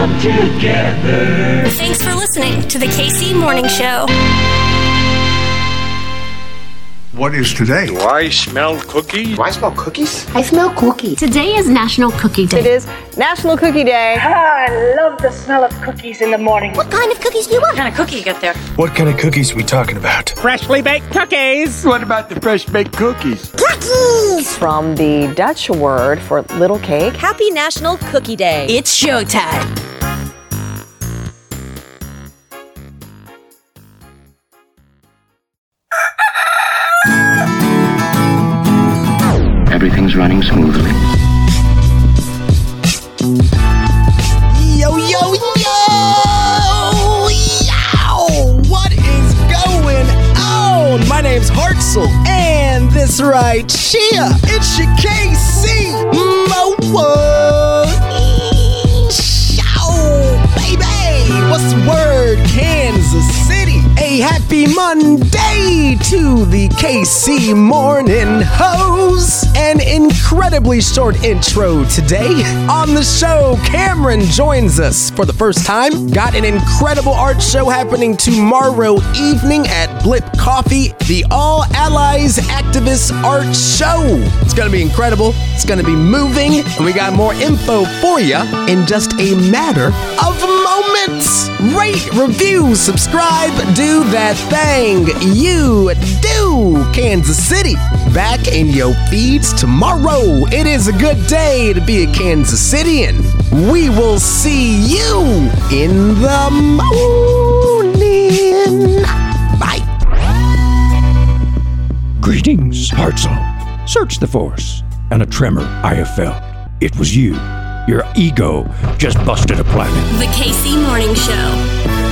come together. Thanks for listening to the KC Morning Show. What is today? Do I smell cookies? Do I smell cookies? I smell cookies. Today is National Cookie Day. It is National Cookie Day. Oh, I love the smell of cookies in the morning. What kind of cookies do you want? What kind of cookie you got there? What kind of cookies are we talking about? Freshly baked cookies. What about the fresh baked cookies? Cookies! From the Dutch word for little cake. Happy National Cookie Day. It's showtime. Running smoothly. Yo, yo, yo! Yo! What is going on? My name's Hartzell, and this right here, it's your KC Moa happy Monday to the KC Morning Show. An incredibly short intro today. On the show, Cameron joins us for the first time. Got an incredible art show happening tomorrow evening at Blip Coffee, the All Allies Activist Art Show. It's gonna be incredible, it's gonna be moving, and we got more info for you in just a matter of moments. Rate, review, subscribe, do that thing you do. Kansas City, back in your feeds tomorrow. It is a good day to be a Kansas Citian. We will see you in the morning. Bye. Greetings, Hartzell. Search the force, and a tremor I have felt. It was you. Your ego just busted a planet. The KC Morning Show.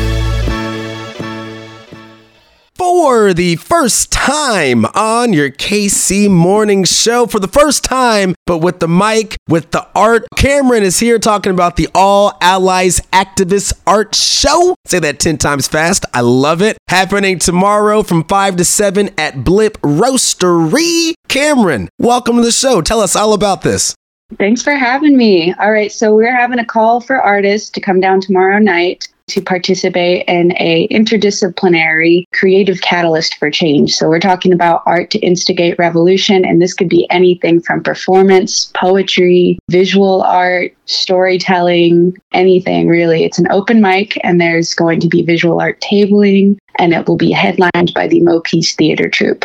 For the first time on your KC Morning Show, for the first time, but with the mic, with the art, Cameron is here talking about the All Allies Activist Art Show. Say that 10 times fast. I love it. Happening tomorrow from 5 to 7 at Blip Roastery. Cameron, welcome to the show. Tell us all about this. Thanks for having me. All right, so we're having a call for artists to come down tomorrow night to participate in a interdisciplinary creative catalyst for change. So we're talking about art to instigate revolution and this could be anything from performance, poetry, visual art, storytelling, anything really. It's an open mic and there's going to be visual art tabling and it will be headlined by the Mo Peace Theater Troupe.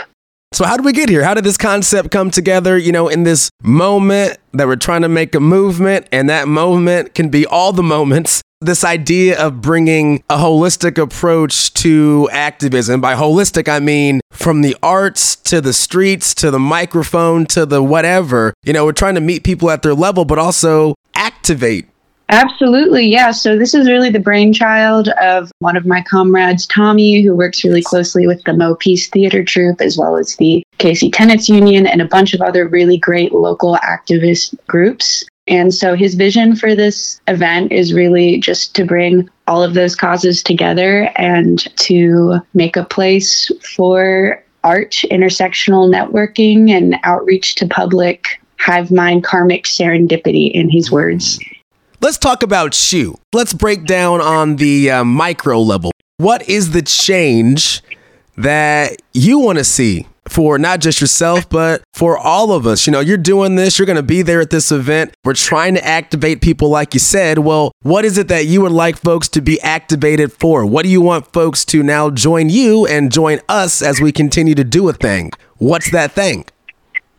So, how did we get here? How did this concept come together, you know, in this moment that we're trying to make a movement? And that moment can be all the moments. This idea of bringing a holistic approach to activism. By holistic, I mean from the arts to the streets to the microphone to the whatever. You know, we're trying to meet people at their level, but also activate Absolutely, yeah. So this is really the brainchild of one of my comrades, Tommy, who works really closely with the Mo Peace Theater Troupe, as well as the KC Tenants Union and a bunch of other really great local activist groups. And so his vision for this event is really just to bring all of those causes together and to make a place for art, intersectional networking, and outreach to public hive mind karmic serendipity, in his words. Let's talk about you. Let's break down on the uh, micro level. What is the change that you want to see for not just yourself, but for all of us? You know, you're doing this, you're going to be there at this event. We're trying to activate people, like you said. Well, what is it that you would like folks to be activated for? What do you want folks to now join you and join us as we continue to do a thing? What's that thing?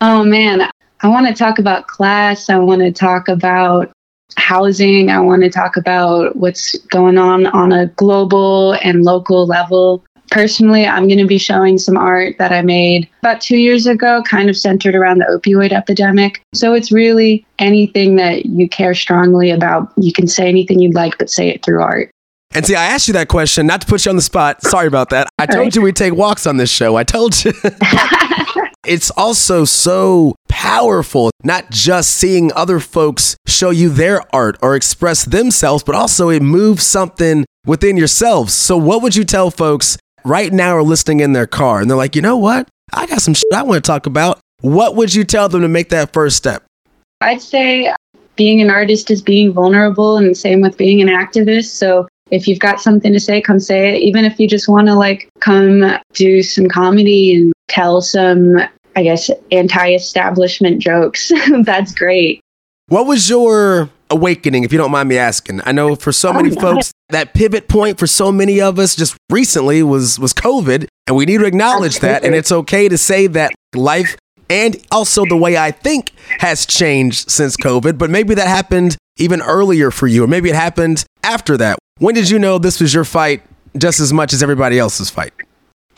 Oh, man. I want to talk about class. I want to talk about housing. I want to talk about what's going on on a global and local level. Personally, I'm going to be showing some art that I made about two years ago, kind of centered around the opioid epidemic. So it's really anything that you care strongly about. You can say anything you'd like, but say it through art. And see, I asked you that question not to put you on the spot. Sorry about that. I told you we'd take walks on this show. I told you. it's also so powerful, not just seeing other folks show you their art or express themselves, but also it moves something within yourselves. So, what would you tell folks right now are listening in their car and they're like, you know what? I got some shit I want to talk about. What would you tell them to make that first step? I'd say being an artist is being vulnerable, and same with being an activist. So if you've got something to say, come say it. Even if you just want to like come do some comedy and tell some, I guess, anti-establishment jokes, that's great. What was your awakening, if you don't mind me asking? I know for so oh, many Oh, folks, that pivot point for so many of us just recently was was COVID, and we need to acknowledge that. And it's okay to say that life and also the way I think has changed since COVID. But maybe that happened even earlier for you, or maybe it happened after that. When did you know this was your fight just as much as everybody else's fight?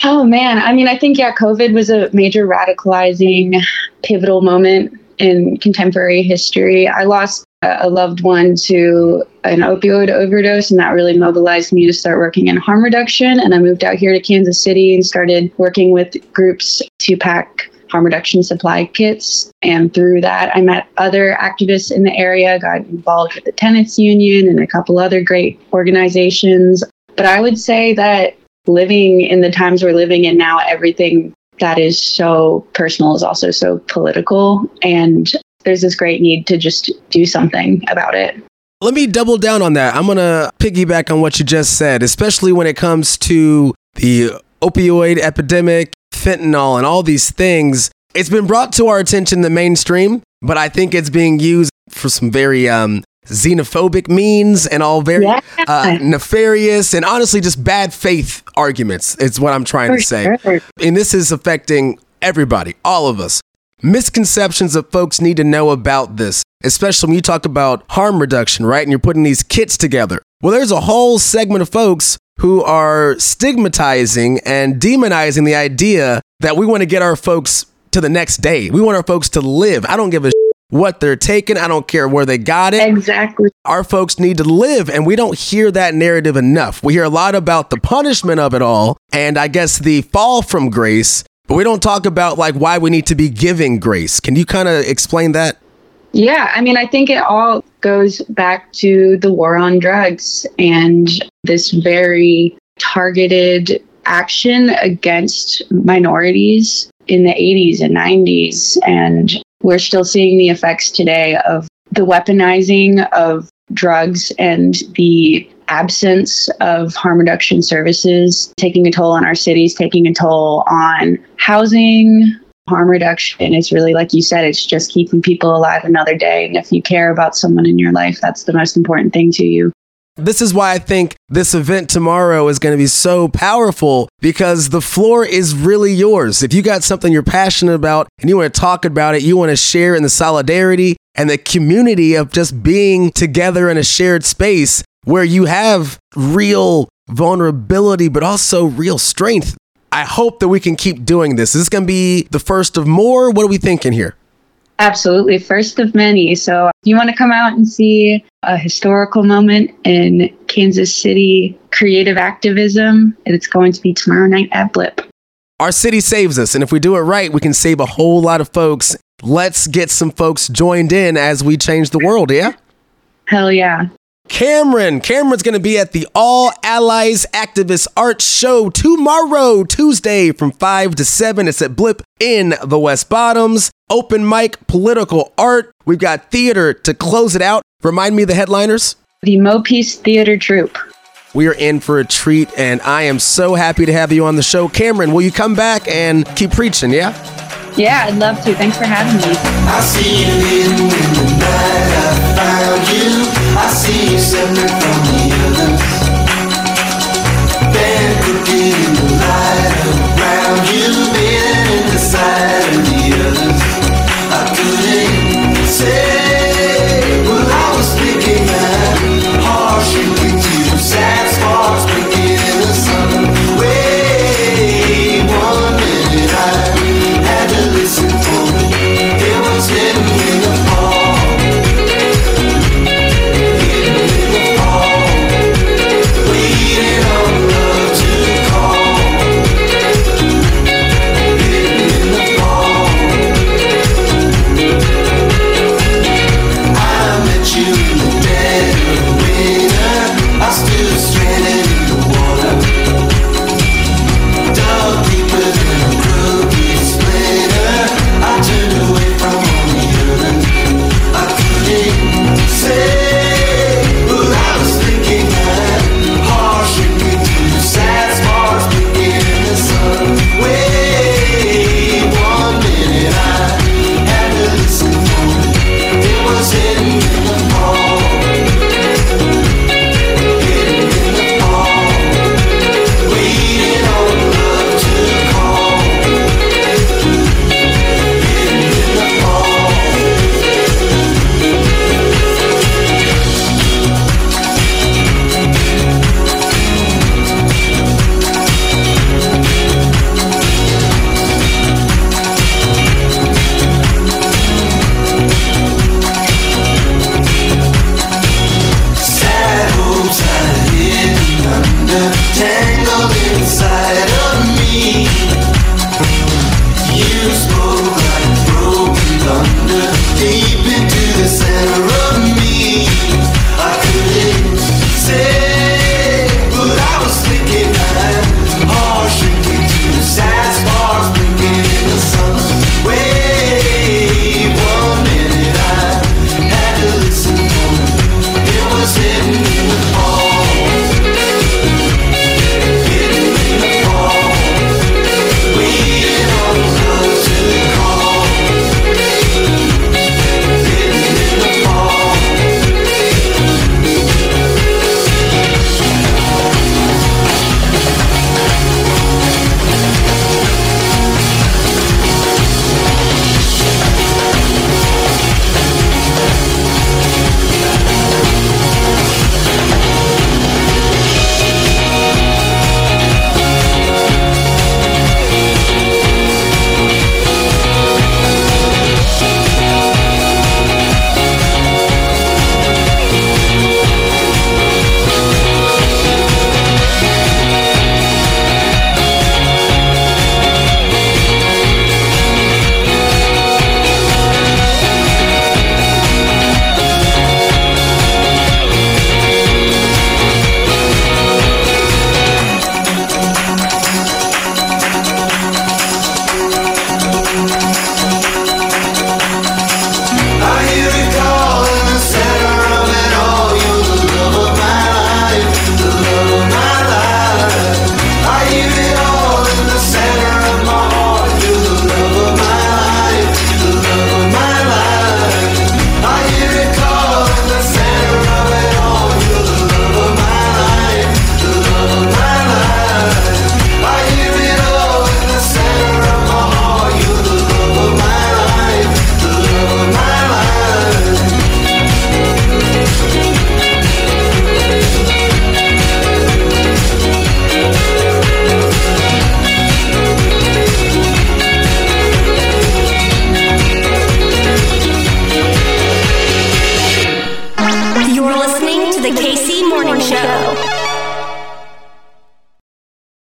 Oh man, I mean, I think yeah, COVID was a major radicalizing, pivotal moment in contemporary history. I lost a loved one to an opioid overdose, and that really mobilized me to start working in harm reduction. And I moved out here to Kansas City and started working with groups to pack harm reduction supply kits. And through that, I met other activists in the area, got involved with the Tenants Union and a couple other great organizations. But I would say that living in the times we're living in now, everything that is so personal is also so political. And there's this great need to just do something about it. Let me double down on that. I'm going to piggyback on what you just said, especially when it comes to the opioid epidemic, fentanyl, and all these things. It's been brought to our attention in the mainstream, but I think it's being used for some very um, xenophobic means and all very Yeah. uh, nefarious and honestly just bad faith arguments. It's what I'm trying For to say. sure. And this is affecting everybody, all of us. Misconceptions that folks need to know about this, especially when you talk about harm reduction, right? And you're putting these kits together. Well, there's a whole segment of folks who are stigmatizing and demonizing the idea that we want to get our folks to the next day. We want our folks to live. I don't give a what they're taking. I don't care where they got it Exactly. our folks need to live and we don't hear that narrative enough. We hear a lot about the punishment of it all and I guess the fall from grace, but we don't talk about like why we need to be giving grace. Can you kind of explain that? Yeah, I mean, I think it all goes back to the war on drugs and this very targeted action against minorities in the 80s and 90s. And we're still seeing the effects today of the weaponizing of drugs and the absence of harm reduction services taking a toll on our cities, taking a toll on housing, harm reduction is really like you said it's just keeping people alive another day. And if you care about someone in your life that's the most important thing to you This is why I think this event tomorrow is going to be so powerful because the floor is really yours. If you got something you're passionate about and you want to talk about it, you want to share in the solidarity and the community of just being together in a shared space where you have real vulnerability, but also real strength. I hope that we can keep doing this. Is this going to be the first of more? What are we thinking here? Absolutely. First of many. So if you want to come out and see a historical moment in kansas city creative activism? It's going to be tomorrow night at blip. Our city saves us, and if we do it right, we can save a whole lot of folks. Let's get some folks joined in as we change the world, yeah? hell yeah Cameron. Cameron's going to be at the All Allies Activist Art Show tomorrow, Tuesday from 5 to 7. It's at Blip in the West Bottoms. Open mic, political art. We've got theater to close it out. Remind me of the headliners. the mo peace theater troupe We are in for a treat, and I am so happy to have you on the show. Cameron, will you come back and keep preaching, yeah? yeah i'd love to thanks for having me I see you separate from the others. Cooking in the light around you, in the